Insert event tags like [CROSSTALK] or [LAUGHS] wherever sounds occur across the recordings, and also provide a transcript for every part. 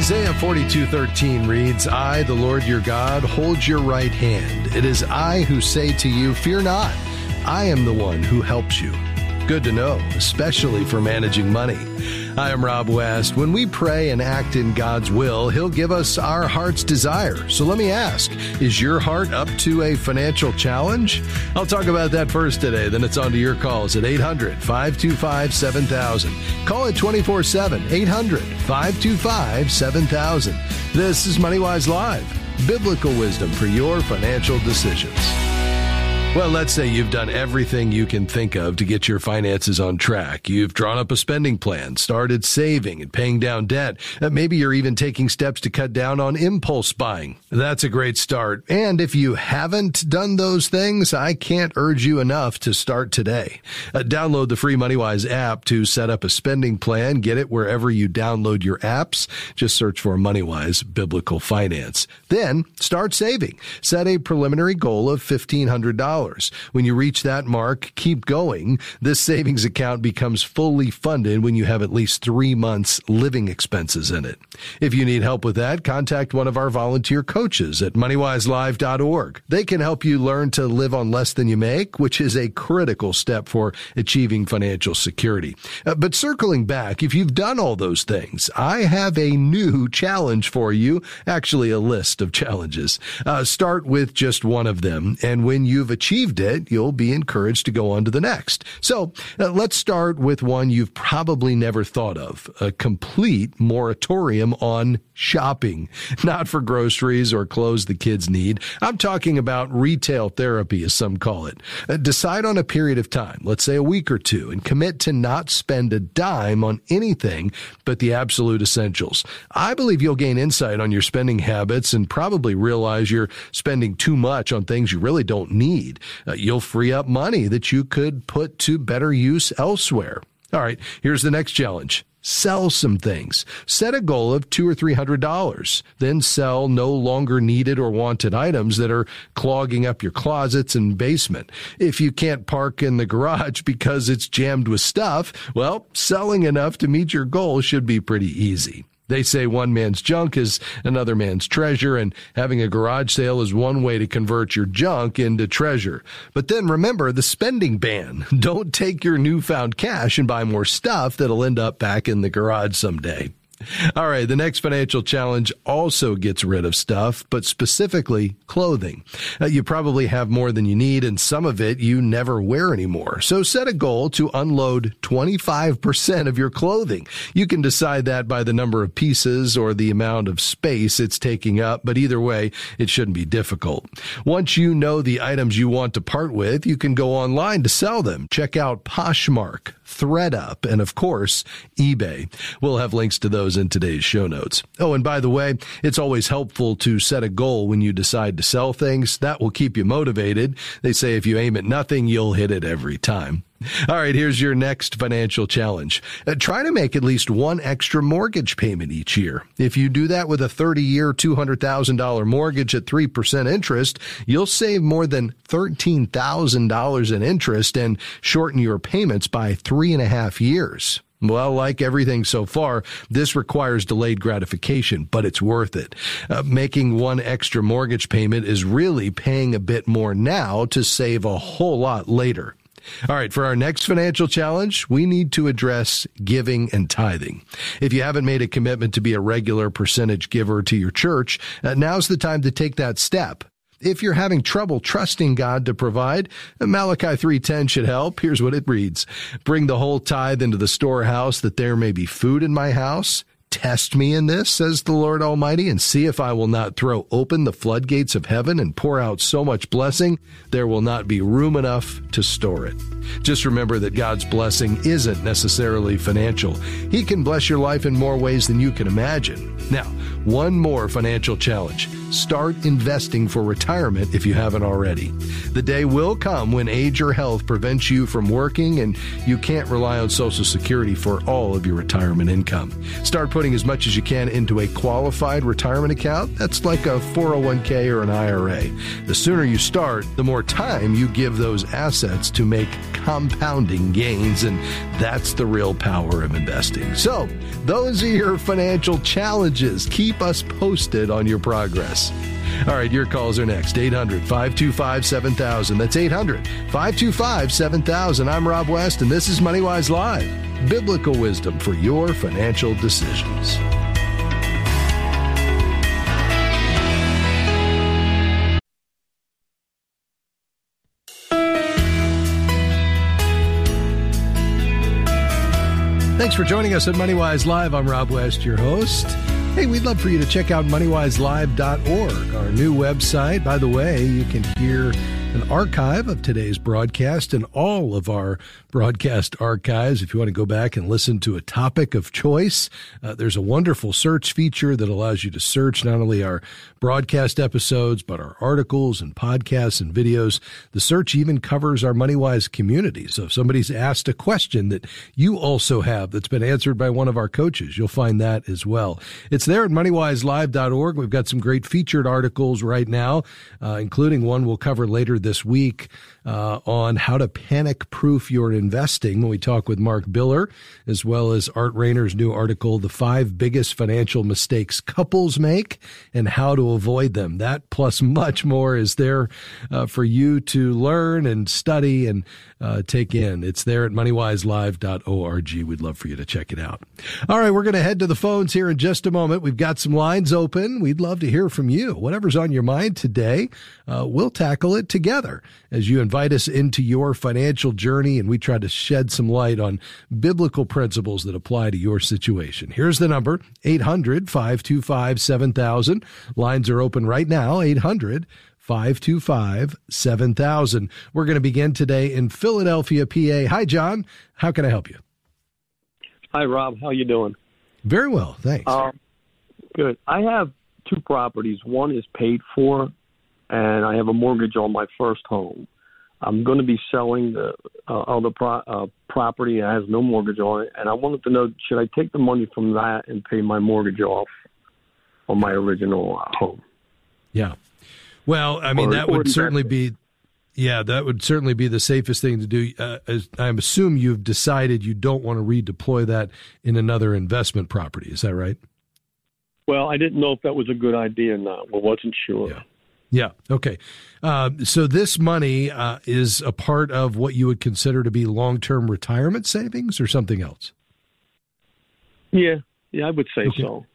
Isaiah 42:13 reads, "I, the Lord your God, hold your right hand. It is I who say to you, fear not. I am the one who helps you." Good to know, especially for managing money. I am Rob West. When we pray and act in God's will, He'll give us our heart's desire. So let me ask is your heart up to a financial challenge? I'll talk about that first today. Then it's on to your calls at 800 525 7000. Call it 24 7, 800 525 7000. This is MoneyWise Live biblical wisdom for your financial decisions. Well, let's say you've done everything you can think of to get your finances on track. You've drawn up a spending plan, started saving and paying down debt. Uh, maybe you're even taking steps to cut down on impulse buying. That's a great start. And if you haven't done those things, I can't urge you enough to start today. Uh, download the free MoneyWise app to set up a spending plan. Get it wherever you download your apps. Just search for MoneyWise Biblical Finance. Then start saving. Set a preliminary goal of $1,500. When you reach that mark, keep going. This savings account becomes fully funded when you have at least three months living expenses in it. If you need help with that, contact one of our volunteer coaches at moneywiselive.org. They can help you learn to live on less than you make, which is a critical step for achieving financial security. Uh, but circling back, if you've done all those things, I have a new challenge for you, actually a list of challenges. Uh, start with just one of them, and when you've achieved achieved it, you'll be encouraged to go on to the next. So uh, let's start with one you've probably never thought of a complete moratorium on shopping, not for groceries or clothes the kids need. I'm talking about retail therapy, as some call it. Uh, decide on a period of time, let's say a week or two, and commit to not spend a dime on anything but the absolute essentials. I believe you'll gain insight on your spending habits and probably realize you're spending too much on things you really don't need. Uh, you'll free up money that you could put to better use elsewhere. All right, here's the next challenge. Sell some things. Set a goal of two or three hundred dollars. Then sell no longer needed or wanted items that are clogging up your closets and basement. If you can't park in the garage [LAUGHS] because it's jammed with stuff, well, selling enough to meet your goal should be pretty easy. They say one man's junk is another man's treasure, and having a garage sale is one way to convert your junk into treasure. But then remember the spending ban. [LAUGHS] Don't take your newfound cash and buy more stuff that'll end up back in the garage someday. All right, the next financial challenge also gets rid of stuff, but specifically clothing. Uh, you probably have more than you need, and some of it you never wear anymore. So set a goal to unload 25% of your clothing. You can decide that by the number of pieces or the amount of space it's taking up, but either way, it shouldn't be difficult. Once you know the items you want to part with, you can go online to sell them. Check out Poshmark, ThredUp, and of course, eBay. We'll have links to those in today's show notes. Oh, and by the way, it's always helpful to set a goal when you decide to sell things. That will keep you motivated. They say if you aim at nothing, you'll hit it every time. All right, here's your next financial challenge. Uh, try to make at least one extra mortgage payment each year. If you do that with a 30 year, $200,000 mortgage at 3% interest, you'll save more than $13,000 in interest and shorten your payments by three and a half years. Well, like everything so far, this requires delayed gratification, but it's worth it. Uh, making one extra mortgage payment is really paying a bit more now to save a whole lot later. All right, for our next financial challenge, we need to address giving and tithing. If you haven't made a commitment to be a regular percentage giver to your church, uh, now's the time to take that step. If you're having trouble trusting God to provide, Malachi 3:10 should help. Here's what it reads: Bring the whole tithe into the storehouse that there may be food in my house. Test me in this, says the Lord Almighty, and see if I will not throw open the floodgates of heaven and pour out so much blessing, there will not be room enough to store it. Just remember that God's blessing isn't necessarily financial. He can bless your life in more ways than you can imagine. Now, one more financial challenge. Start investing for retirement if you haven't already. The day will come when age or health prevents you from working and you can't rely on Social Security for all of your retirement income. Start putting as much as you can into a qualified retirement account. That's like a 401k or an IRA. The sooner you start, the more time you give those assets to make compounding gains, and that's the real power of investing. So, those are your financial challenges. Keep us posted on your progress. All right, your calls are next. 800 525 7000. That's 800 525 7000. I'm Rob West, and this is MoneyWise Live biblical wisdom for your financial decisions. Thanks for joining us at MoneyWise Live. I'm Rob West, your host. Hey, we'd love for you to check out moneywiselive.org, our new website. By the way, you can hear an archive of today's broadcast and all of our broadcast archives. If you want to go back and listen to a topic of choice, uh, there's a wonderful search feature that allows you to search not only our broadcast episodes, but our articles and podcasts and videos. The search even covers our MoneyWise community. So if somebody's asked a question that you also have that's been answered by one of our coaches, you'll find that as well. It's there at moneywiselive.org. We've got some great featured articles right now, uh, including one we'll cover later this week uh, on how to panic proof your investing when we talk with Mark Biller, as well as Art Rainer's new article, The Five Biggest Financial Mistakes Couples Make and How to Avoid Them. That plus much more is there uh, for you to learn and study and uh, take in. It's there at moneywiselive.org. We'd love for you to check it out. All right, we're going to head to the phones here in just a moment. We've got some lines open. We'd love to hear from you. Whatever's on your mind today, uh, we'll tackle it together as you invite us into your financial journey and we try to shed some light on biblical principles that apply to your situation. Here's the number 800 525 7000. Lines are open right now 800 525 7000. We're going to begin today in Philadelphia, PA. Hi, John. How can I help you? Hi, Rob. How you doing? Very well, thanks. Um, good. I have two properties. One is paid for, and I have a mortgage on my first home. I'm going to be selling the uh, other pro- uh, property that has no mortgage on it, and I wanted to know should I take the money from that and pay my mortgage off on my original uh, home? Yeah. Well, I mean, or, that would certainly be, yeah, that would certainly be the safest thing to do. Uh, I assume you've decided you don't want to redeploy that in another investment property. Is that right? Well, I didn't know if that was a good idea or not. Well, wasn't sure. Yeah. Yeah. Okay. Uh, so this money uh, is a part of what you would consider to be long-term retirement savings, or something else. Yeah. Yeah, I would say okay. so.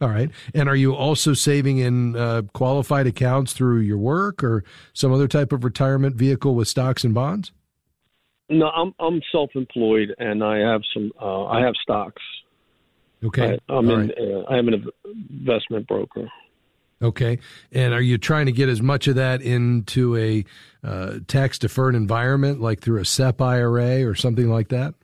All right. And are you also saving in uh, qualified accounts through your work or some other type of retirement vehicle with stocks and bonds? No, I'm I'm self-employed and I have some uh, I have stocks. Okay. I, am in right. uh, I am an investment broker. Okay. And are you trying to get as much of that into a uh, tax deferred environment like through a SEP IRA or something like that?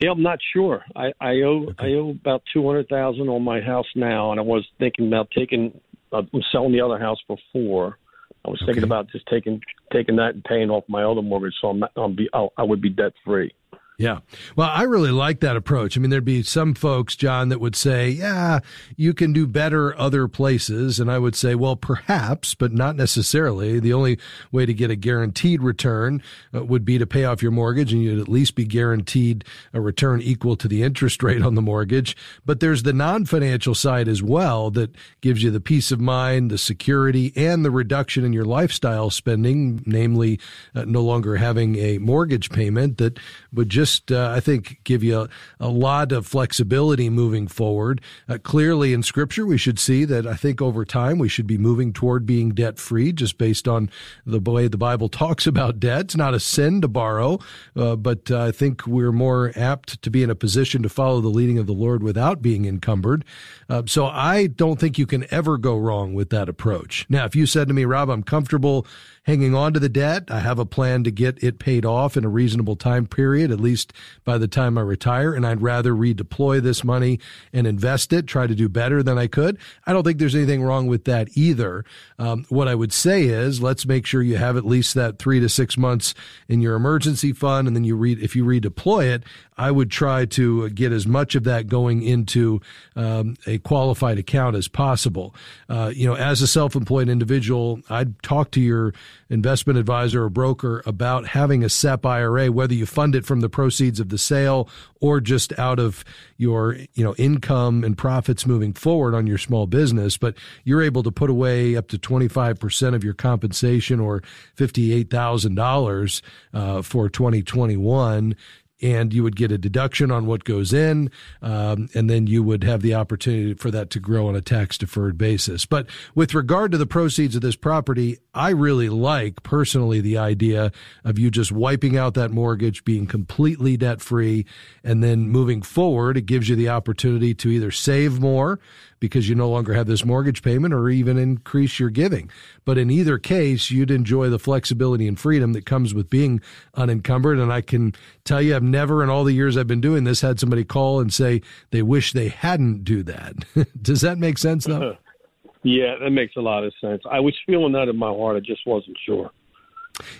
Yeah, I'm not sure. I, I owe okay. I owe about two hundred thousand on my house now, and I was thinking about taking. Uh, I'm selling the other house before. I was okay. thinking about just taking taking that and paying off my other mortgage, so I'm, I'm be I'll, I would be debt free. Yeah. Well, I really like that approach. I mean, there'd be some folks, John, that would say, yeah, you can do better other places. And I would say, well, perhaps, but not necessarily. The only way to get a guaranteed return uh, would be to pay off your mortgage and you'd at least be guaranteed a return equal to the interest [LAUGHS] rate on the mortgage. But there's the non financial side as well that gives you the peace of mind, the security, and the reduction in your lifestyle spending, namely uh, no longer having a mortgage payment that would just just, uh, I think, give you a, a, lot of flexibility moving forward. Uh, clearly, in Scripture, we should see that I think over time we should be moving toward being debt free, just based on the way the Bible [LAUGHS] talks about debt. It's not a sin to borrow, uh, but uh, I think we're more apt to be in a position to follow the leading of the Lord without being encumbered. Uh, so I don't think you can ever go wrong with that approach. Now, if you said to me, Rob, I'm comfortable hanging on to the debt. I have a plan to get it paid off in a reasonable time period, at least by the time I retire. And I'd rather redeploy this money and invest it, try to do better than I could. I don't think there's anything wrong with that either. Um, what I would say is let's make sure you have at least that three to six months in your emergency fund. And then you read, if you redeploy it, I would try to get as much of that going into um, a qualified account as possible. Uh, you know, as a self-employed individual, I'd talk to your investment advisor or broker about having a SEP IRA, whether you fund it from the proceeds of the sale or just out of your, you know, income and profits moving forward on your small business. But you're able to put away up to 25% of your compensation or $58,000 uh, for 2021 and you would get a deduction on what goes in, um, and then you would have the opportunity for that to grow on a tax deferred basis. But with regard to the proceeds of this property, I really like personally the idea of you just wiping out that mortgage, being completely debt free, and then moving forward, it gives you the opportunity to either save more because you no longer have this mortgage payment or even increase your giving. But in either case, you'd enjoy the flexibility and freedom that comes with being unencumbered. And I can tell you, I've never in all the years I've been doing this had somebody call and say they wish they hadn't do that. [LAUGHS] Does that make sense though? [LAUGHS] yeah, that makes a lot of sense. I was feeling that in my heart. I just wasn't sure.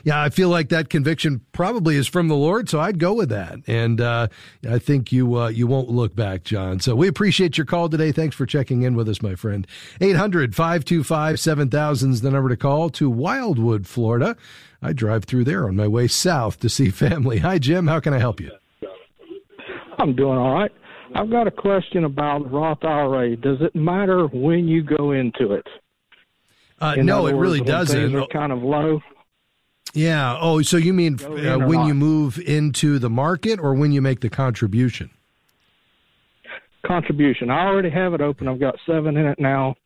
Yeah, I feel like that conviction probably is from the Lord, so I'd go with that. And uh, I think you uh, you won't look back, John. So we appreciate your call today. Thanks for checking in with us, my friend. 800 525 7000 is the number to call to Wildwood, Florida. I drive through there on my way south to see [LAUGHS] family. Hi, Jim. How can I help you? I'm doing all right. I've got a question about Roth IRA. Does it matter when you go into it? Uh, no, it really doesn't. kind of low. Yeah. Oh, so you mean uh, when not. you move into the market or when you make the contribution? Contribution. I already have it open. I've got seven in it now,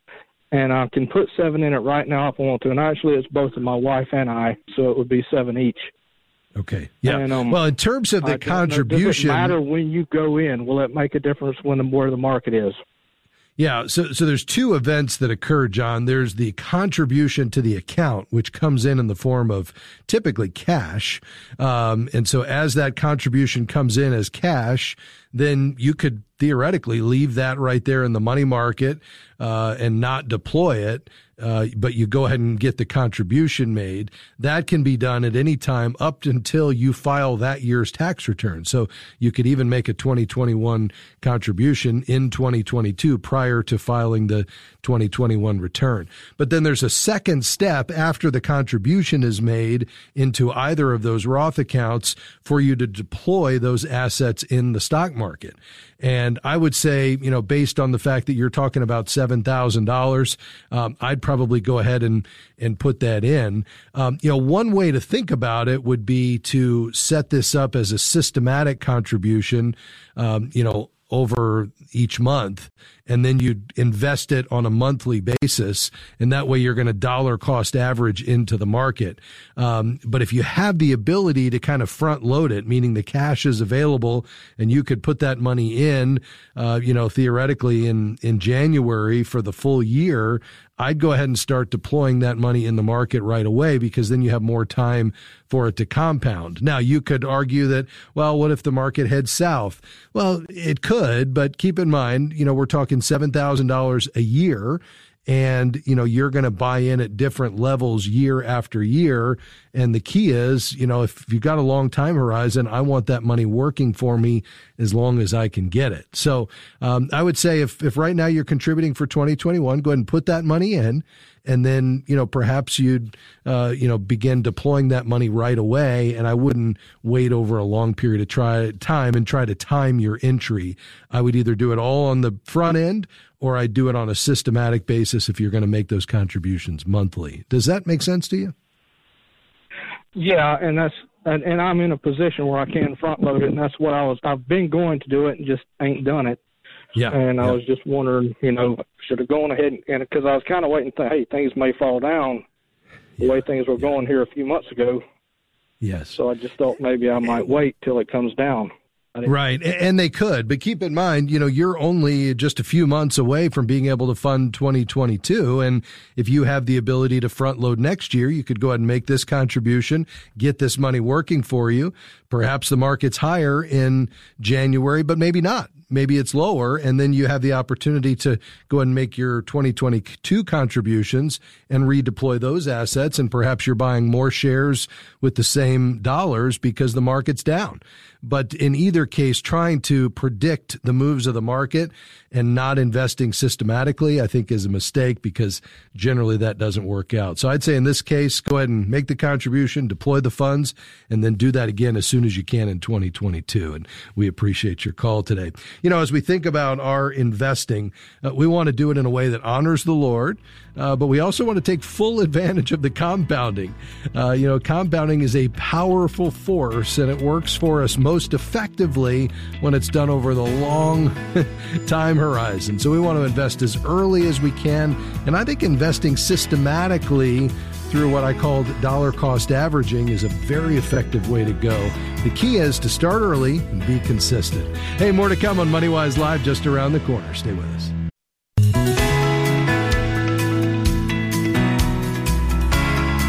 and I can put seven in it right now if I want to. And actually, it's both of my wife and I, so it would be seven each. Okay. Yeah. And, um, well, in terms of the I contribution, does it matter when you go in? Will it make a difference when the, where the market is? Yeah, so so there's two events that occur, John. There's the contribution to the account, which comes in in the form of typically cash, um, and so as that contribution comes in as cash, then you could theoretically leave that right there in the money market uh, and not deploy it. Uh, but you go ahead and get the contribution made. That can be done at any time up until you file that year's tax return. So you could even make a 2021 contribution in 2022 prior to filing the 2021 return. But then there's a second step after the contribution is made into either of those Roth accounts for you to deploy those assets in the stock market. And I would say, you know, based on the fact that you're talking about seven thousand um, dollars, I'd probably go ahead and and put that in. Um, you know, one way to think about it would be to set this up as a systematic contribution. Um, you know, over each month and then you invest it on a monthly basis and that way you're going to dollar cost average into the market um, but if you have the ability to kind of front load it meaning the cash is available and you could put that money in uh, you know theoretically in in january for the full year I'd go ahead and start deploying that money in the market right away because then you have more time for it to compound. Now, you could argue that, well, what if the market heads south? Well, it could, but keep in mind, you know, we're talking $7,000 a year and you know you're going to buy in at different levels year after year. And the key is you know if you've got a long time horizon i want that money working for me as long as i can get it. So um, i would say if, if right now you're contributing for 2021 go ahead and put that money in and then you know perhaps you'd uh, you know begin deploying that money right away and i wouldn't wait over a long period of try time and try to time your entry. I would either do it all on the front end or i'd do it on a systematic basis if you're going to make those contributions monthly. Does that make sense to you? Yeah and that's and, and i'm in a position where i can front load it and that's what i was i've been going to do it and just ain't done it yeah. And I was just wondering, you know, should have gone ahead and because I was kind of waiting, to, hey, things may fall down the yeah. way things were going here a few months ago. Yes. So I just thought maybe I might wait till it comes down. Right. And they could, but keep in mind, you know, you're only just a few months away from being able to fund 2022. And if you have the ability to front load next year, you could go ahead and make this contribution, get this money working for you. Perhaps the market's higher in January, but maybe not maybe it's lower. And then you have the opportunity to go and make your 2022 contributions and redeploy those assets. And perhaps you're buying more shares with the same dollars because the market's down. But in either case, trying to predict the moves of the market and not investing systematically, I think is a mistake because generally that doesn't work out. So I'd say in this case, go ahead and make the contribution, deploy the funds, and then do that again as soon as you can in 2022. And we appreciate your call today. You know, as we think about our investing, uh, we want to do it in a way that honors the Lord, uh, but we also want to take full advantage of the compounding. Uh, you know, compounding is a powerful force and it works for us most effectively when it's done over the long [LAUGHS] time horizon. So we want to invest as early as we can. And I think investing systematically through what I called dollar cost averaging is a very effective way to go. The key is to start early and be consistent. Hey, more to come on MoneyWise Live just around the corner. Stay with us.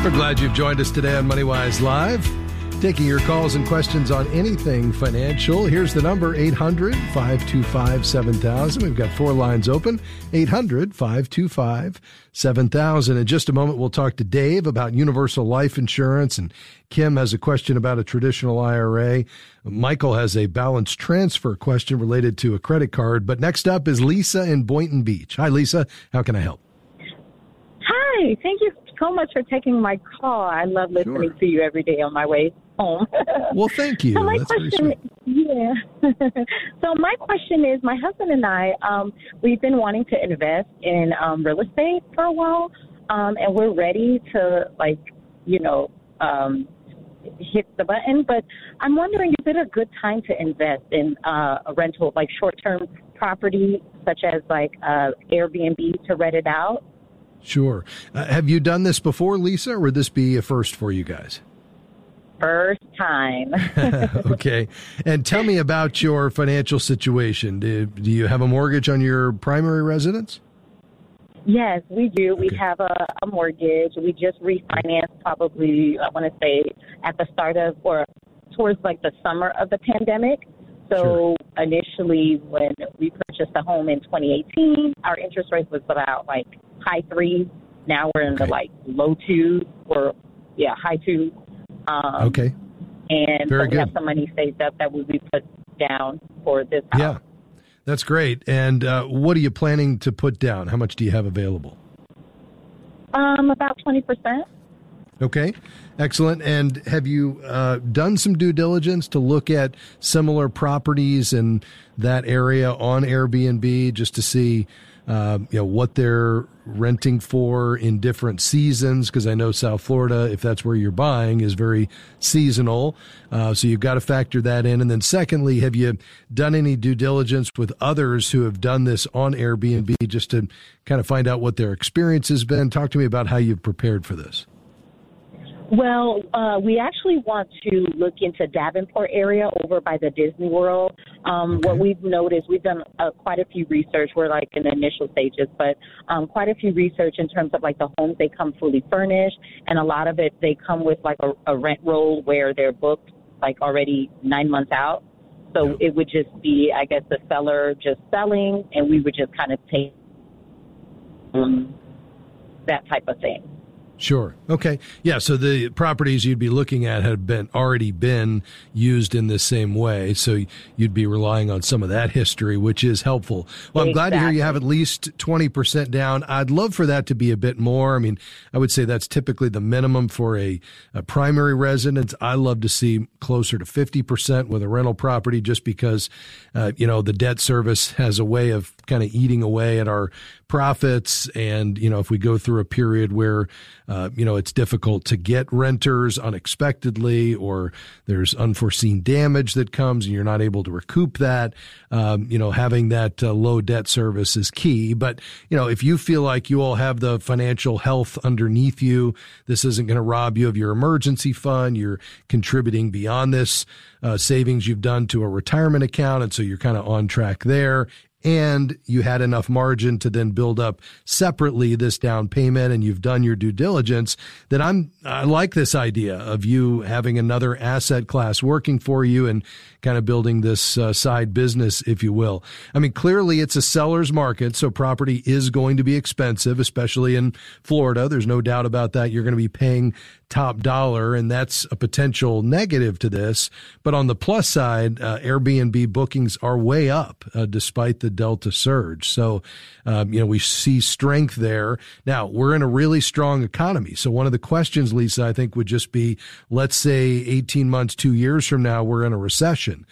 We're glad you've joined us today on MoneyWise Live. Taking your calls and questions on anything financial. Here's the number 800 525 7000. We've got four lines open 800 525 7000. In just a moment, we'll talk to Dave about universal life insurance, and Kim has a question about a traditional IRA. Michael has a balance transfer question related to a credit card. But next up is Lisa in Boynton Beach. Hi, Lisa. How can I help? Hi. Thank you so much for taking my call. I love listening sure. to you every day on my way home. well, thank you. So my That's question, yeah. [LAUGHS] so my question is, my husband and I, um, we've been wanting to invest in um, real estate for a while, um, and we're ready to like, you know, um, hit the button. But I'm wondering, is it a good time to invest in uh, a rental, like short-term property, such as like uh, Airbnb, to rent it out? Sure. Uh, have you done this before, Lisa, or would this be a first for you guys? First time. [LAUGHS] [LAUGHS] okay. And tell me about your financial situation. Do, do you have a mortgage on your primary residence? Yes, we do. Okay. We have a, a mortgage. We just refinanced probably, I want to say, at the start of or towards like the summer of the pandemic. So sure. initially, when we purchased a home in 2018, our interest rate was about like high threes. Now we're in okay. the like low twos or yeah, high twos. Um, okay. And Very so we good. have some money saved up that will be put down for this house. Yeah, that's great. And uh, what are you planning to put down? How much do you have available? Um, about twenty percent. Okay, excellent. And have you uh, done some due diligence to look at similar properties in that area on Airbnb just to see uh, you know what they're renting for in different seasons because I know South Florida, if that's where you're buying, is very seasonal. Uh, so you've got to factor that in. And then secondly, have you done any due diligence with others who have done this on Airbnb just to kind of find out what their experience has been? Talk to me about how you've prepared for this. Well, uh, we actually want to look into Davenport area over by the Disney World. Um, okay. What we've noticed, we've done uh, quite a few research. We're like in the initial stages, but um, quite a few research in terms of like the homes. They come fully furnished, and a lot of it they come with like a, a rent roll where they're booked like already nine months out. So yeah. it would just be, I guess, the seller just selling, and we would just kind of take um, that type of thing. Sure. Okay. Yeah. So the properties you'd be looking at have been already been used in the same way. So you'd be relying on some of that history, which is helpful. Well, I'm exactly. glad to hear you have at least 20% down. I'd love for that to be a bit more. I mean, I would say that's typically the minimum for a, a primary residence. I love to see closer to 50% with a rental property just because, uh, you know, the debt service has a way of kind of eating away at our profits. And, you know, if we go through a period where, uh, you know, it's difficult to get renters unexpectedly or there's unforeseen damage that comes and you're not able to recoup that, um, you know, having that uh, low debt service is key. But, you know, if you feel like you all have the financial health underneath you, this isn't going to rob you of your emergency fund, you're contributing beyond this uh, savings you've done to a retirement account. And so you're kind of on track there and you had enough margin to then build up separately this down payment and you've done your due diligence that I'm I like this idea of you having another asset class working for you and kind of building this uh, side business if you will. I mean clearly it's a seller's market so property is going to be expensive especially in Florida there's no doubt about that you're going to be paying top dollar and that's a potential negative to this but on the plus side uh, Airbnb bookings are way up uh, despite the Delta surge. So, um, you know, we see strength there. Now, we're in a really strong economy. So, one of the questions, Lisa, I think would just be let's say 18 months, two years from now, we're in a recession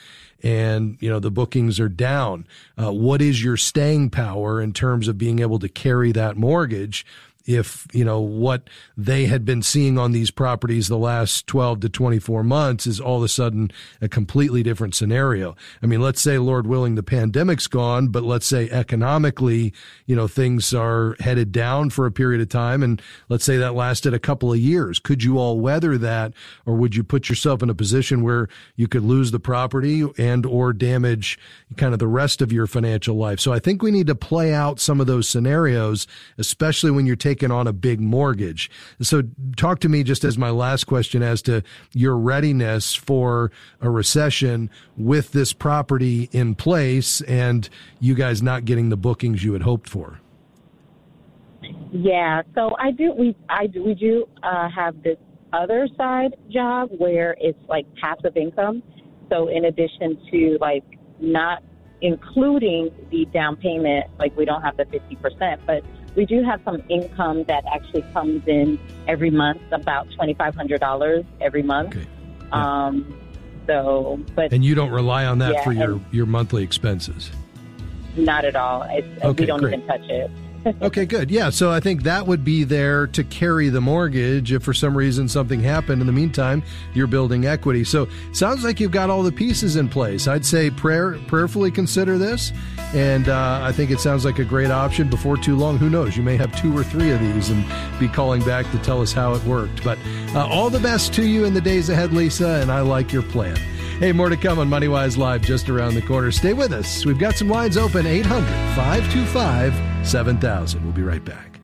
and you know the bookings are down uh, what is your staying power in terms of being able to carry that mortgage if you know what they had been seeing on these properties the last 12 to 24 months is all of a sudden a completely different scenario. I mean, let's say Lord willing the pandemic's gone, but let's say economically, you know, things are headed down for a period of time and let's say that lasted a couple of years. Could you all weather that or would you put yourself in a position where you could lose the property and or damage kind of the rest of your financial life? So I think we need to play out some of those scenarios, especially when you're taking taken on a big mortgage. So talk to me just as my last question as to your readiness for a recession with this property in place and you guys not getting the bookings you had hoped for. Yeah, so I do. We I do. We do uh, have this other side job where it's like passive income. So in addition to like not including the down payment, like we don't have the fifty percent, but we do have some income that actually comes in every month, about twenty five hundred dollars every month. Okay. Yeah. Um, so, but and you don't rely on that yeah, for your your monthly expenses. Not at all. It's, okay, we don't great. even touch it okay, good. Yeah, so I think that would be there to carry the mortgage if for some reason something happened. In the meantime, you're building equity. So sounds like you've got all the pieces in place. I'd say prayer prayerfully consider this, and uh, I think it sounds like a great option. Before too long, who knows? You may have two or three of these and be calling back to tell us how it worked. But uh, all the best to you in the days ahead, Lisa, and I like your plan. Hey, more to come on MoneyWise Live just around the corner. Stay with us. We've got some lines open 800 525 7000. We'll be right back.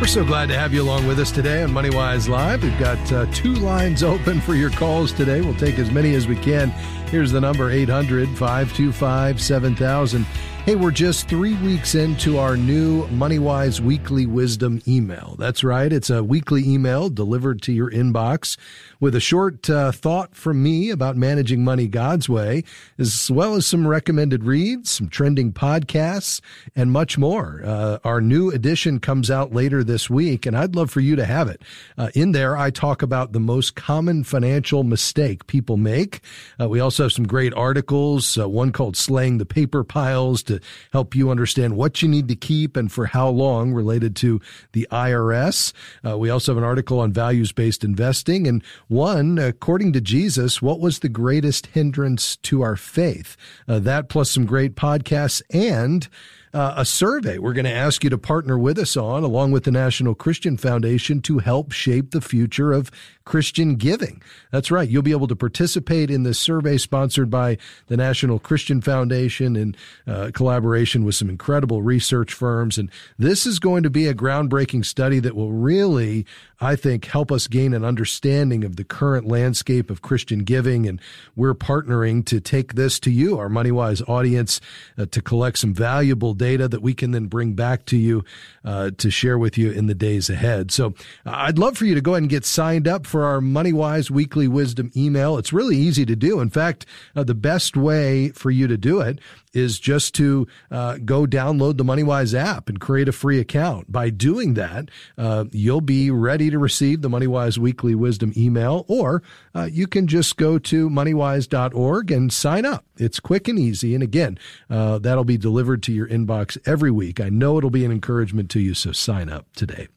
We're so glad to have you along with us today on MoneyWise Live. We've got uh, two lines [LAUGHS] open for your calls today. We'll take as many as we can. Here's the number 800 525 7000. Hey, we're just three weeks into our new MoneyWise Weekly Wisdom email. That's right. It's a weekly email delivered to your inbox with a short uh, thought from me about managing money God's way, as well as some recommended reads, some trending podcasts, and much more. Uh, our new edition comes out later this week, and I'd love for you to have it. Uh, in there, I talk about the most common financial mistake people make. Uh, we also have some great articles, uh, one called Slaying the Paper Piles to help you understand what you need to keep and for how long related to the IRS. Uh, we also have an article on values based investing. And one, according to Jesus, what was the greatest hindrance to our faith? Uh, that plus some great podcasts and uh, a survey we're going to ask you to partner with us on, along with the National Christian Foundation, to help shape the future of Christian giving. That's right. You'll be able to participate in this survey sponsored by the National Christian Foundation in uh, collaboration with some incredible research firms. And this is going to be a groundbreaking study that will really, I think, help us gain an understanding of the current landscape of Christian giving. And we're partnering to take this to you, our MoneyWise audience, uh, to collect some valuable data that we can then bring back to you uh, to share with you in the days ahead. So uh, I'd love for you to go ahead and get signed up for our MoneyWise weekly wisdom email. It's really easy to do. In fact, uh, the best way for you to do it is just to uh, go download the MoneyWise app and create a free account. By doing that, uh, you'll be ready to receive the MoneyWise Weekly Wisdom email, or uh, you can just go to moneywise.org and sign up. It's quick and easy. And again, uh, that'll be delivered to your inbox every week. I know it'll be an encouragement to you, so sign up today.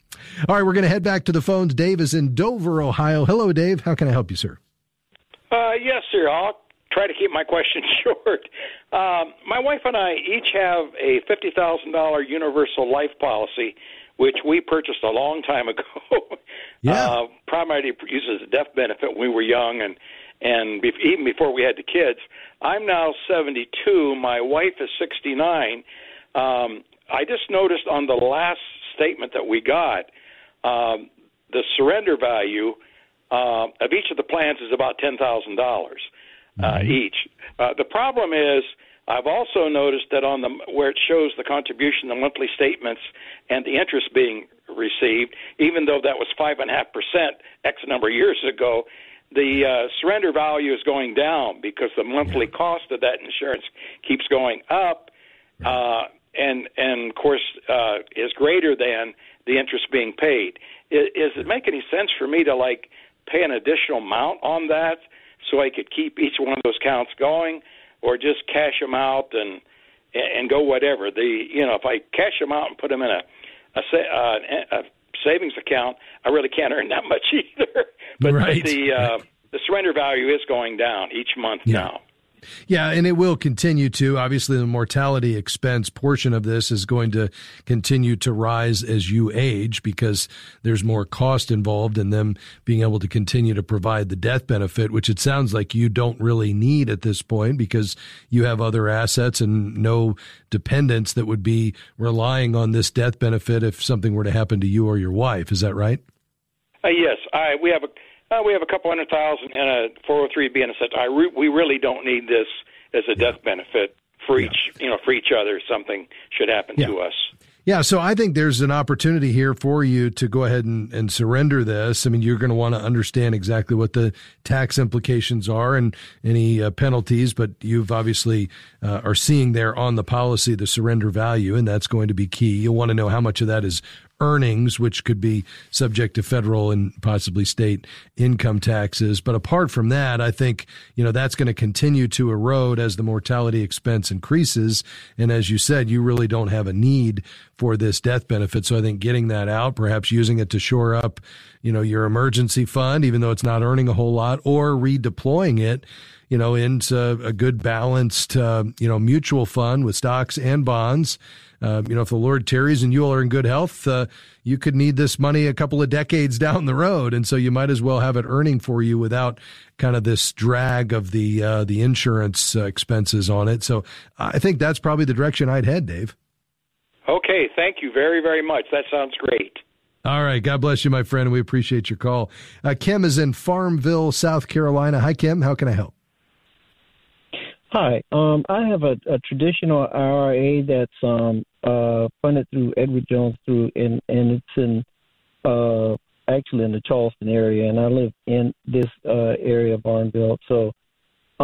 All right, we're going to head back to the phones. Dave is in Dover, Ohio. Hello, Dave. How can I help you, sir? Uh, yes, sir. I'll try to keep my question [LAUGHS] short. Um, my wife and I each have a fifty thousand dollar universal life policy, which we purchased a long time ago. [LAUGHS] Yeah. Uh, primarily uses a death benefit when we were young, and and be- even before we had the kids. I'm now 72. My wife is 69. Um, I just noticed on the last statement that we got, um, the surrender value uh, of each of the plans is about ten thousand dollars mm-hmm. each. Uh, the problem is. I've also noticed that on the where it shows the contribution, the monthly statements, and the interest being received, even though that was five and a half percent X number of years ago, the uh, surrender value is going down because the monthly yeah. cost of that insurance keeps going up, uh, and and of course uh, is greater than the interest being paid. Is, is it make any sense for me to like pay an additional amount on that so I could keep each one of those counts going, or just cash them out and and go whatever? The you know if I cash them out and put them in a a, uh, a savings account, I really can't earn that [LAUGHS] much either. but, right. the uh, the surrender value is going down each month yeah. now. Yeah, and it will continue to. Obviously, the mortality expense portion of this is going to continue to rise as you age because there's more cost involved in them being able to continue to provide the death benefit, which it sounds like you don't really need at this point because you have other assets and no dependents that would be relying on this death benefit if something were to happen to you or your wife. Is that right? Uh, yes, I, we have a uh, we have a couple hundred thousand in a 403b and a such. I re- we really don't need this as a death benefit for yeah. each you know for each other. Something should happen yeah. to us. Yeah, so I think there's an opportunity here for you to go ahead and, and surrender this. I mean, you're going to want to understand exactly what the tax implications are and any uh, penalties, but you've obviously uh, are seeing there on the policy the surrender value, and that's going to be key. You'll want to know how much of that is earnings, which could be subject to federal and possibly state income taxes. But apart from that, I think, you know, that's going to continue to erode as the mortality expense increases. And as you said, you really don't have a need for this death benefit. So I think getting that out, perhaps using it to shore up, you know, your emergency fund, even though it's not earning a whole lot, or redeploying it you know, into a good balanced, uh, you know, mutual fund with stocks and bonds uh, you know, if the Lord tarries and you all are in good health, uh, you could need this money a couple of decades down the road, and so you might as well have it earning for you without kind of this drag of the uh, the insurance uh, expenses on it. So I think that's probably the direction I'd head, Dave. Okay, thank you very very much. That sounds great. All right, God bless you, my friend. We appreciate your call. Uh, Kim is in Farmville, South Carolina. Hi, Kim. How can I help? Hi, um, I have a, a traditional IRA that's um, uh, funded through Edward Jones through, and and it's in uh, actually in the Charleston area, and I live in this uh, area of Barnville. So,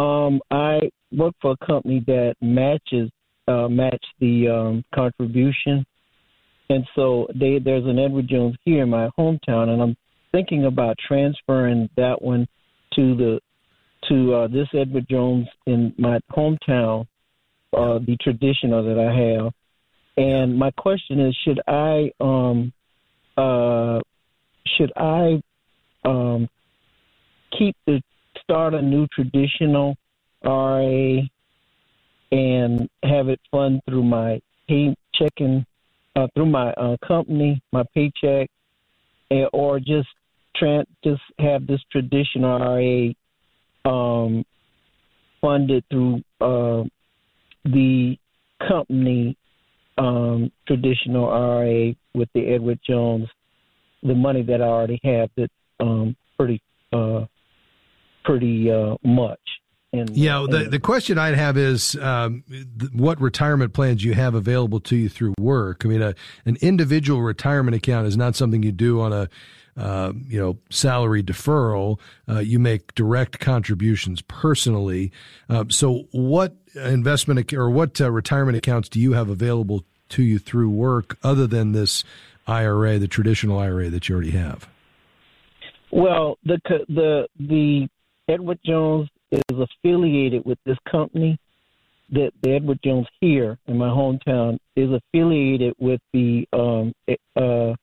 um, I work for a company that matches uh, match the um, contribution, and so they there's an Edward Jones here in my hometown, and I'm thinking about transferring that one to the to uh, this Edward Jones in my hometown, uh, the traditional that I have. And my question is, should I um, uh, should I um, keep the start a new traditional RA and have it fund through my pay checking uh, through my uh, company, my paycheck, and, or just just have this traditional RA um, funded through uh, the company um, traditional RA with the Edward Jones, the money that I already have that um, pretty uh, pretty uh, much. And, yeah, the, the question I'd have is um, th- what retirement plans you have available to you through work. I mean, a, an individual retirement account is not something you do on a uh, you know, salary deferral. Uh, you make direct contributions personally. Uh, so, what investment or what uh, retirement accounts do you have available to you through work, other than this IRA, the traditional IRA that you already have? Well, the the the Edward Jones is affiliated with this company. That the Edward Jones here in my hometown is affiliated with the um, uh,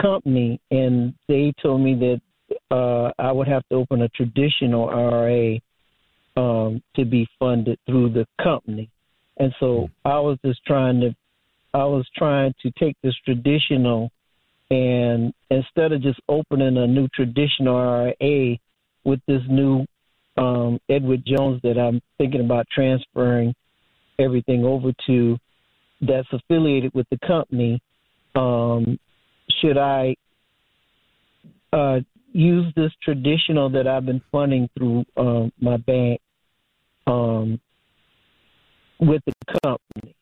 company, and they told me that uh, I would have to open a traditional IRA um, to be funded through the company. And so I was just trying to, I was trying to take this traditional, and instead of just opening a new traditional IRA with this new um, Edward Jones that I'm thinking about transferring everything over to that's affiliated with the company. Um, should I uh, use this traditional that I've been funding through uh, my bank um, with the company?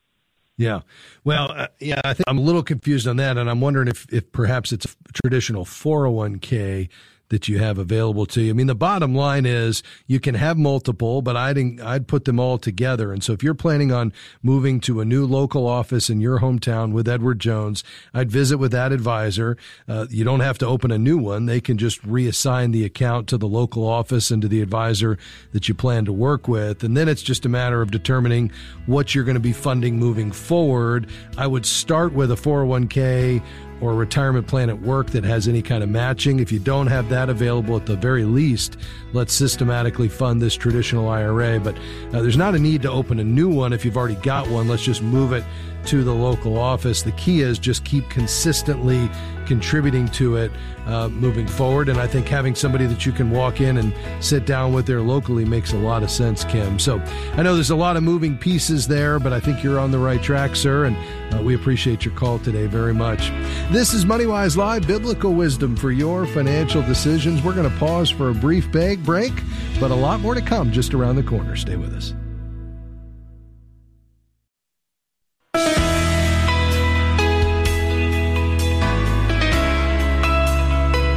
Yeah. Well, uh, yeah, I think I'm a little confused on that. And I'm wondering if, if perhaps it's a traditional 401k that you have available to you. I mean, the bottom line is you can have multiple, but I'd, I'd put them all together. And so if you're planning on moving to a new local office in your hometown with Edward Jones, I'd visit with that advisor. Uh, you don't have to open a new one. They can just reassign the account to the local office and to the advisor that you plan to work with. And then it's just a matter of determining what you're going to be funding moving forward. I would start with a 401k or retirement plan at work that has any kind of matching. If you don't have that available, at the very least, let's systematically fund this traditional IRA. But uh, there's not a need to open a new one if you've already got one. Let's just move it to the local office. The key is just keep consistently contributing to it uh, moving forward. And I think having somebody that you can walk in and sit down with there locally makes a lot of sense, Kim. So I know there's a lot of moving pieces there, but I think you're on the right track, sir. And uh, we appreciate your call today very much. This is MoneyWise Live, biblical wisdom for your financial decisions. We're going to pause for a brief bag break, but a lot more to come just around the corner. Stay with us.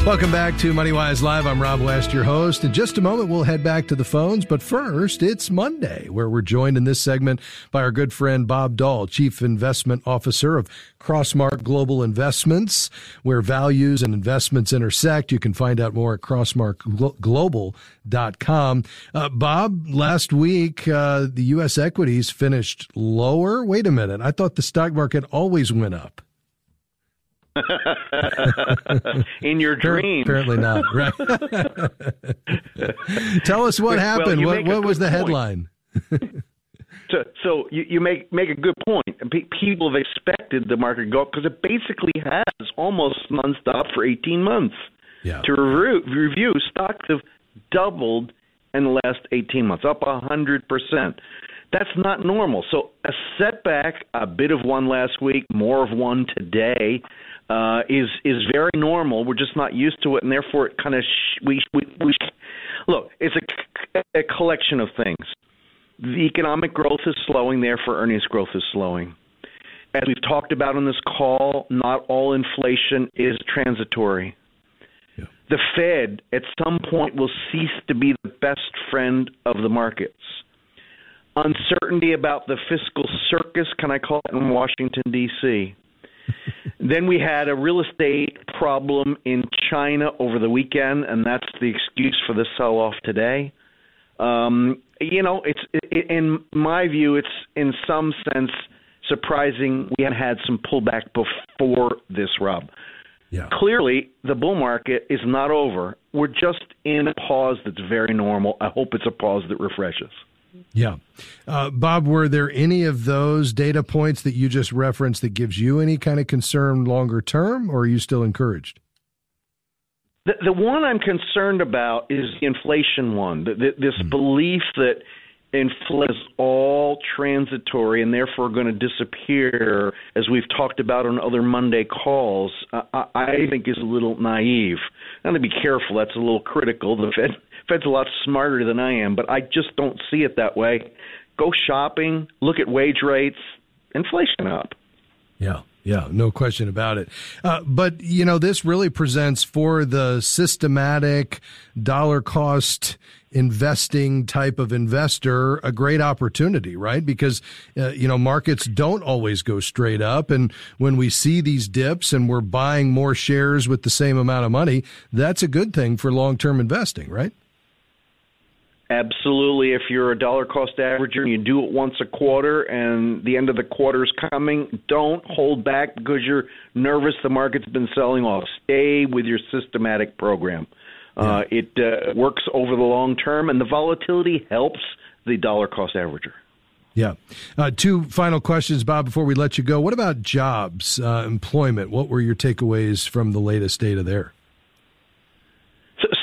Welcome back to MoneyWise Live. I'm Rob West, your host. In just a moment, we'll head back to the phones. But first, it's Monday, where we're joined in this segment by our good friend Bob Doll, Chief Investment Officer of Crossmark Global Investments, where values and investments intersect. You can find out more at crossmarkglobal.com. Uh, Bob, last week, uh, the U.S. equities finished lower. Wait a minute. I thought the stock market always went up. [LAUGHS] in your dreams. Apparently not. [LAUGHS] Right. Tell us what happened. Well, what, what was the headline? so, so you, you make make a good point. People have expected the market to go up because it basically has almost nonstop for 18 months. Yeah. To review, review, stocks have doubled in the last 18 months, up 100%. That's not normal. So a setback, a bit of one last week, more of one today uh, is is very normal. We're just not used to it, and therefore it kind of sh- we we, we look. It's a, a collection of things. The economic growth is slowing, therefore earnings growth is slowing. As we've talked about on this call, not all inflation is transitory. Yeah. The Fed at some point will cease to be the best friend of the markets. Uncertainty about the fiscal circus, can I call it, in Washington, D.C then we had a real estate problem in China over the weekend, and that's the excuse for the sell off today. Um, you know, it's it, in my view, it's in some sense surprising we had had some pullback before this, Rob. Yeah. Clearly, the bull market is not over. We're just in a pause that's very normal. I hope it's a pause that refreshes. Yeah. Uh, Bob, were there any of those data points that you just referenced that gives you any kind of concern longer term, or are you still encouraged? The, the one I'm concerned about is the inflation one. The, the, this mm. belief that inflation is all transitory and therefore going to disappear, as we've talked about on other Monday calls, uh, I think is a little naive. I'm going to be careful. That's a little critical. The Fed Fed's a lot smarter than I am, but I just don't see it that way. Go shopping, look at wage rates, inflation up. Yeah. Yeah, no question about it. Uh, but, you know, this really presents for the systematic dollar cost investing type of investor a great opportunity, right? Because, uh, you know, markets don't always go straight up. And when we see these dips and we're buying more shares with the same amount of money, that's a good thing for long term investing, right? Absolutely. If you're a dollar cost averager and you do it once a quarter and the end of the quarter is coming, don't hold back because you're nervous the market's been selling off. Stay with your systematic program. Uh, yeah. Uh, it uh, works over the long term, and the volatility helps the dollar cost averager. Yeah. Uh, two final questions, Bob, before we let you go. What about jobs, uh, employment? What were your takeaways from the latest data there?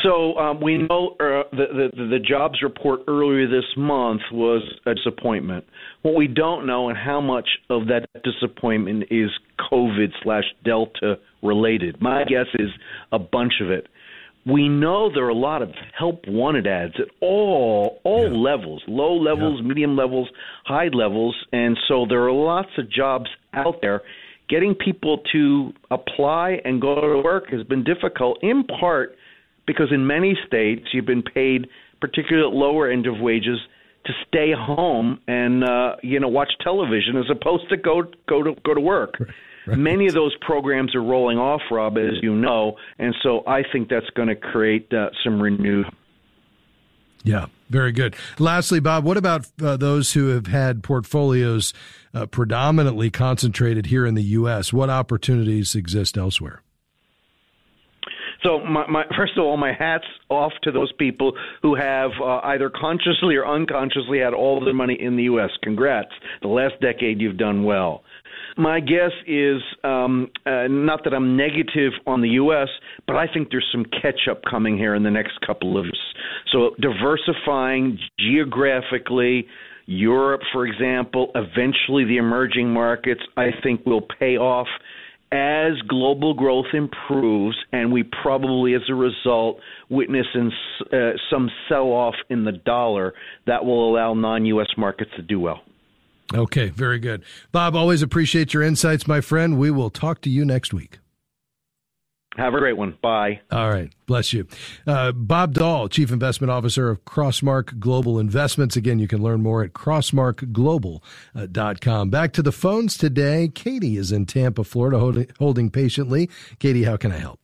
So um, we know uh, the, the the jobs report earlier this month was a disappointment. What we don't know and how much of that disappointment is COVID slash Delta related. My guess is a bunch of it. We know there are a lot of help wanted ads at all all yeah. levels, low levels, yeah. medium levels, high levels, and so there are lots of jobs out there. Getting people to apply and go to work has been difficult, in part because in many states you've been paid, particularly at lower end of wages, to stay home and uh, you know watch television as opposed to go go to go to work. Right. Many of those programs are rolling off, Rob, as you know, and so I think that's going to create uh, some renewed. Yeah, very good. Lastly, Bob, what about uh, those who have had portfolios uh, predominantly concentrated here in the U.S.? What opportunities exist elsewhere? So, my, my, first of all, my hat's off to those people who have uh, either consciously or unconsciously had all their money in the U.S. Congrats. The last decade, you've done well. My guess is um, uh, not that I'm negative on the U.S., but I think there's some catch up coming here in the next couple of years. So diversifying geographically, Europe, for example, eventually the emerging markets, I think will pay off as global growth improves, and we probably, as a result, witness in, uh, some sell off in the dollar that will allow non U.S. markets to do well. Okay, very good. Bob, always appreciate your insights, my friend. We will talk to you next week. Have a great one. Bye. All right. Bless you. Uh, Bob Doll, Chief Investment Officer of Crossmark Global Investments. Again, you can learn more at crossmarkglobal.com. Back to the phones today. Katie is in Tampa, Florida, holding, holding patiently. Katie, how can I help?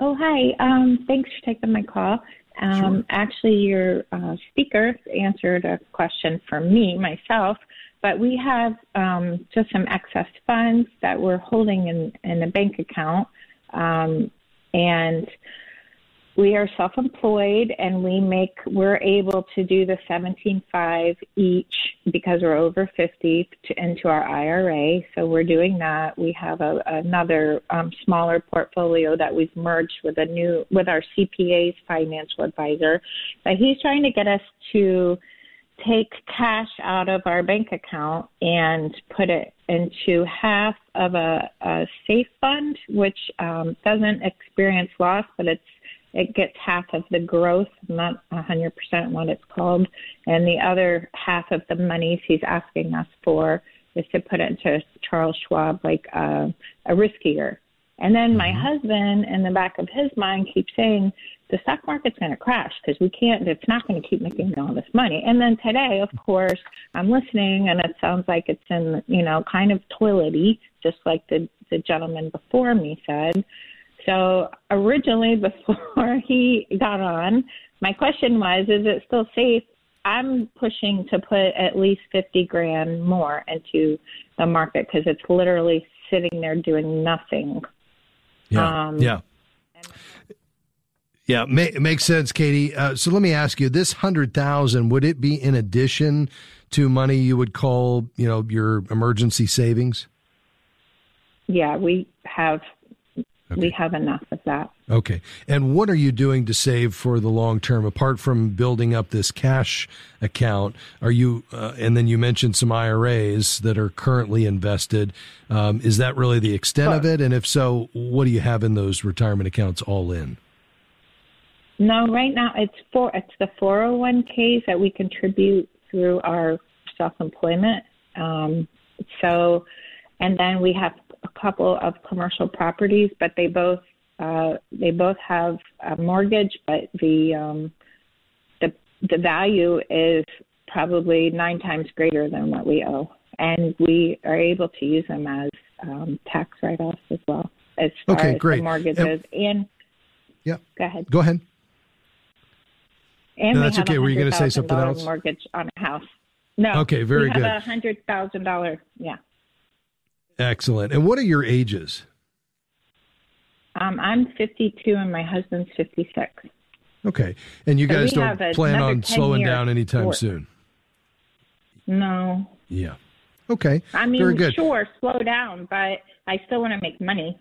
Oh, hi. Um, thanks for taking my call. Um, sure. Actually, your uh, speaker answered a question for me, myself, but we have um, just some excess funds that we're holding in, in a bank account. Um, and we are self-employed and we make we're able to do the 17.5 each because we're over 50 to, into our IRA. So we're doing that. We have a, another um, smaller portfolio that we've merged with a new with our CPA's financial advisor. But he's trying to get us to take cash out of our bank account and put it into half of a, a safe fund, which um, doesn't experience loss, but it's it gets half of the growth, not 100% what it's called, and the other half of the monies he's asking us for is to put into Charles Schwab, like uh, a riskier. And then mm-hmm. my husband, in the back of his mind, keeps saying the stock market's going to crash because we can't. It's not going to keep making all this money. And then today, of course, I'm listening, and it sounds like it's in you know kind of toilety, just like the the gentleman before me said. So originally, [LAUGHS] before he got on, my question was, is it still safe? I'm pushing to put at least 50 grand more into the market because it's literally sitting there doing nothing. Yeah. Um, yeah. Yeah, it makes sense, Katie. Uh, so let me ask you: this hundred thousand would it be in addition to money you would call, you know, your emergency savings? Yeah, we have Okay. We have enough of that. Okay. And what are you doing to save for the long term apart from building up this cash account? Are you, uh, and then you mentioned some IRAs that are currently invested. Um, is that really the extent of it? And if so, what do you have in those retirement accounts all in? No, right now it's for it's the 401ks that we contribute through our self-employment. Um, so, and then we have a couple of commercial properties, but they both uh, they both have a mortgage, but the um, the the value is probably nine times greater than what we owe, and we are able to use them as um, tax write-offs as well as far okay, as great. the mortgages. And, and yeah, go ahead. Go ahead. And no, that's okay. Were you going to say something else? Mortgage on a house. No. Okay, very we good. a hundred thousand dollar. Yeah. Excellent. And what are your ages? Um, I'm 52 and my husband's 56. Okay. And you guys don't plan on slowing down anytime soon? No. Yeah. Okay. I mean, Very good. sure, slow down, but I still want to make money.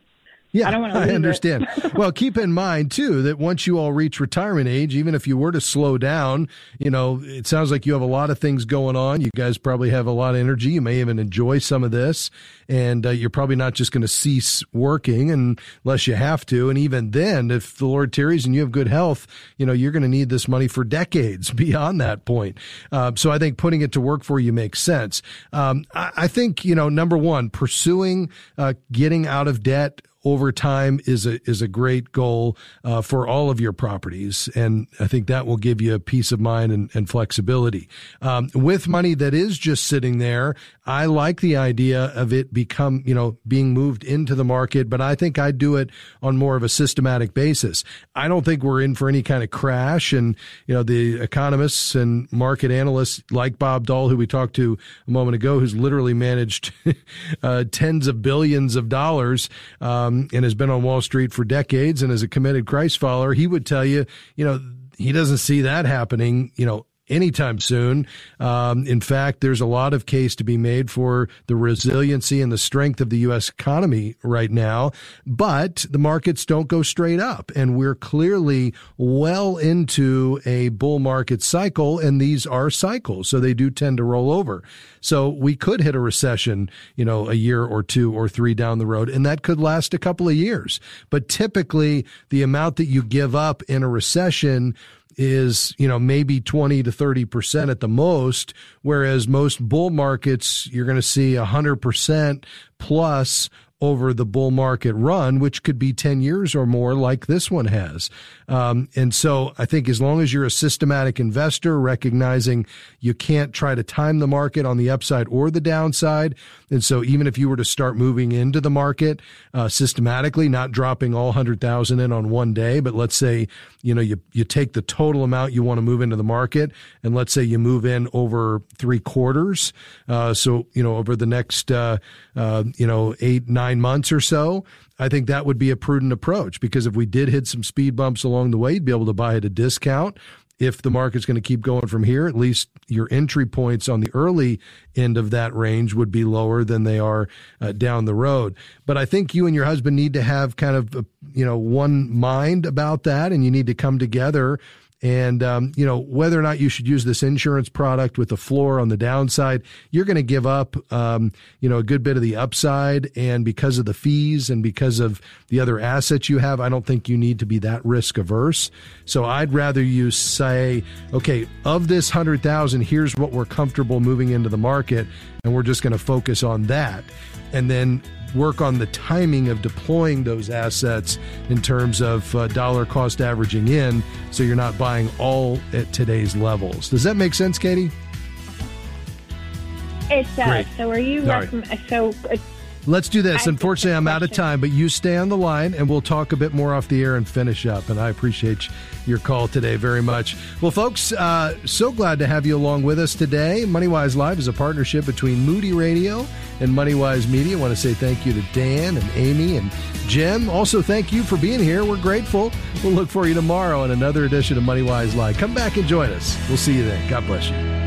Yeah, I don't want to. I understand. [LAUGHS] well, keep in mind too that once you all reach retirement age, even if you were to slow down, you know, it sounds like you have a lot of things going on. You guys probably have a lot of energy. You may even enjoy some of this, and uh, you're probably not just going to cease working unless you have to. And even then, if the Lord tarries and you have good health, you know, you're going to need this money for decades [LAUGHS] beyond that point. Uh, so I think putting it to work for you makes sense. Um, I, I, think you know, number one, pursuing uh, getting out of debt over time is a is a great goal uh, for all of your properties, and I think that will give you a peace of mind and, and flexibility. Um, with money that is just sitting there, I like the idea of it become you know being moved into the market, but I think I'd do it on more of a systematic basis. I don't think we're in for any kind of crash, and you know the economists and market analysts like Bob Doll, who we talked to a moment ago, who's literally managed [LAUGHS] uh, tens of billions of dollars. Um, um, and has been on Wall Street for decades and is a committed Christ follower, he would tell you, you know, he doesn't see that happening, you know, anytime soon. Um, in fact, there's a lot of case to be made for the resiliency and the strength of the U.S. economy right now, but the markets don't go straight up. And we're clearly well into a bull market cycle, and these are cycles, so they do tend to roll over. So we could hit a recession, you know, a year or two or three down the road, and that could last a couple of years. But typically, the amount that you give up in a recession is, you know, maybe 20 to 30% at the most, whereas most bull markets, you're going to see 100% plus over the bull market run, which could be 10 years or more, like this one has. Um, and so I think as long as you're a systematic investor, recognizing you can't try to time the market on the upside or the downside. And so even if you were to start moving into the market uh, systematically, not dropping all 100,000 in on one day, but let's say, you know, you, you take the total amount you want to move into the market, and let's say you move in over three quarters. Uh, so, you know, over the next, uh, uh you know, eight, nine months or so, I think that would be a prudent approach because if we did hit some speed bumps along the way, you'd be able to buy at a discount. If the market's going to keep going from here, at least your entry points on the early end of that range would be lower than they are uh, down the road. But I think you and your husband need to have kind of, a, you know, one mind about that and you need to come together and, um, you know, whether or not you should use this insurance product with the floor on the downside, you're going to give up, um, you know, a good bit of the upside. And because of the fees and because of the other assets you have, I don't think you need to be that risk averse. So I'd rather you say, okay, of this 100,000, here's what we're comfortable moving into the market. And we're just going to focus on that. And then work on the timing of deploying those assets in terms of uh, dollar cost averaging in so you're not buying all at today's levels. Does that make sense, Katie? It does. Great. So are you recommend, so uh, Let's do this. Unfortunately, I'm out of time, but you stay on the line and we'll talk a bit more off the air and finish up. And I appreciate your call today very much. Well, folks, uh, so glad to have you along with us today. MoneyWise Live is a partnership between Moody Radio and MoneyWise Media. I want to say thank you to Dan and Amy and Jim. Also, thank you for being here. We're grateful. We'll look for you tomorrow in another edition of MoneyWise Live. Come back and join us. We'll see you then. God bless you.